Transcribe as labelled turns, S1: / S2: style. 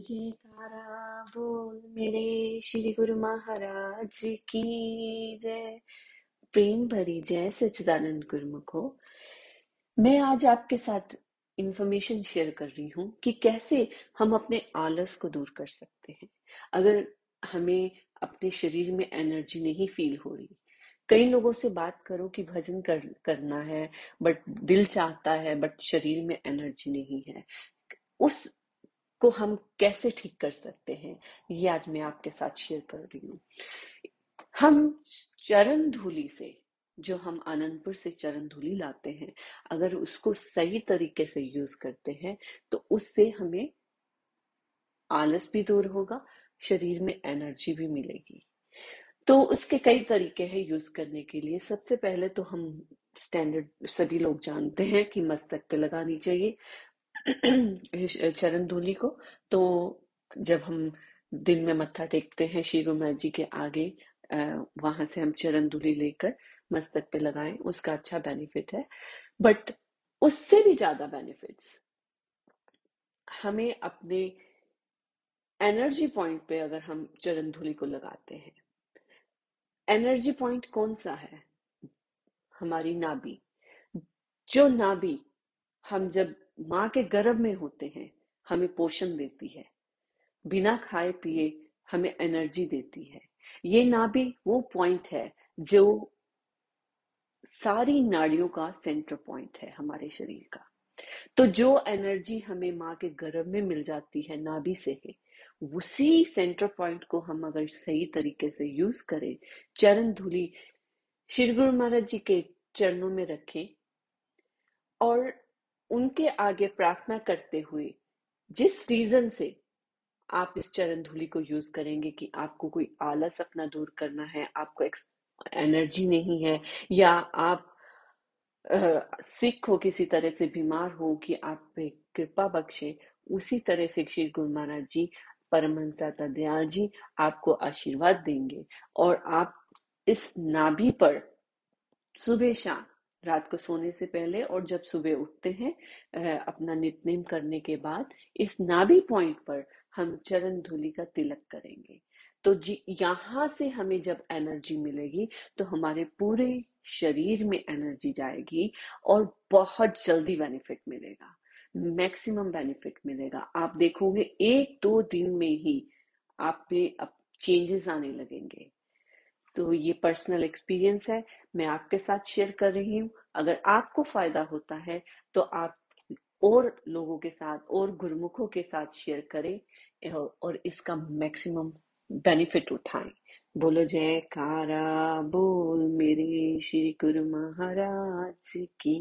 S1: जयकारा बोल मेरे श्री गुरु महाराज की जय। प्रेम भरी जय सच्चिदानंद गुरुमुखो। मैं आज आपके साथ इंफॉर्मेशन शेयर कर रही हूँ कि कैसे हम अपने आलस को दूर कर सकते हैं। अगर हमें अपने शरीर में एनर्जी नहीं फील हो रही कई लोगों से बात करो कि भजन कर, करना है बट दिल चाहता है बट शरीर में एनर्जी नहीं है। उस को हम कैसे ठीक कर सकते हैं, ये आज मैं आपके साथ शेयर कर रही हूँ। हम चरण धूली से, जो हम आनंदपुर से चरण धूली लाते हैं, अगर उसको सही तरीके से यूज़ करते हैं तो उससे हमें आलस भी दूर होगा, शरीर में एनर्जी भी मिलेगी। तो उसके कई तरीके हैं यूज़ करने के लिए। सबसे पहले तो हम स्टैंडर्ड, सभी लोग जानते हैं कि मस्तक पे लगानी चाहिए। चरण धूलि को। तो जब हम दिन में मत्था टेकते हैं श्री गुरु जी के आगे वहाँ से हम चरण धूलि लेकर मस्तक पे लगाएँ, उसका अच्छा बेनिफिट है। बट उससे भी ज़्यादा बेनिफिट्स हमें अपने एनर्जी पॉइंट पे अगर हम चरण धूलि को लगाते हैं एनर्जी पॉइंट कौन सा है? हमारी नाभि। जो नाभि हम जब माँ के गर्भ में होते हैं, हमें पोषण देती है। बिना खाए पिए हमें एनर्जी देती है। ये नाभि वो पॉइंट है जो सारी नाड़ियों का सेंटर पॉइंट है हमारे शरीर का। तो जो एनर्जी हमें माँ के गर्भ में मिल जाती है नाभि से है, उसी सेंटर पॉइंट को हम अगर सही तरीके से यूज़ करें, चरण धूली, श्री गुरु महाराज जी के चरणों में रखें, और उनके आगे प्रार्थना करते हुए, जिस रीजन से आप इस चरण धूलि को यूज़ करेंगे कि आपको कोई आलस अपना दूर करना है, आपको एनर्जी नहीं है, या आप सिख हो किसी तरह से, बीमार हो कि आप पे कृपा बख्शे, उसी तरह से श्री गुरु महाराज जी, परमहंसा दयाल जी आपको आशीर्वाद देंगे। और आप इस नाभि पर सुबह शाम रात को सोने से पहले और जब सुबह उठते हैं अपना नितनेम करने के बाद, इस नाभि पॉइंट पर हम चरण धूलि का तिलक करेंगे। तो जी, यहाँ से हमें जब एनर्जी मिलेगी तो हमारे पूरे शरीर में एनर्जी जाएगी और बहुत जल्दी बेनिफिट मिलेगा। मैक्सिमम बेनिफिट मिलेगा। आप देखोगे, एक दो दिन में ही आप पे अब चेंजेस आने लगेंगे। तो ये पर्सनल एक्सपीरियंस है, मैं आपके साथ शेयर कर रही हूँ। अगर आपको फ़ायदा होता है तो आप और लोगों के साथ, और गुरुमुखों के साथ शेयर करें और इसका मैक्सिमम बेनिफिट उठाएँ। बोलो, जय कारा बोल मेरे श्री गुरु महाराज की।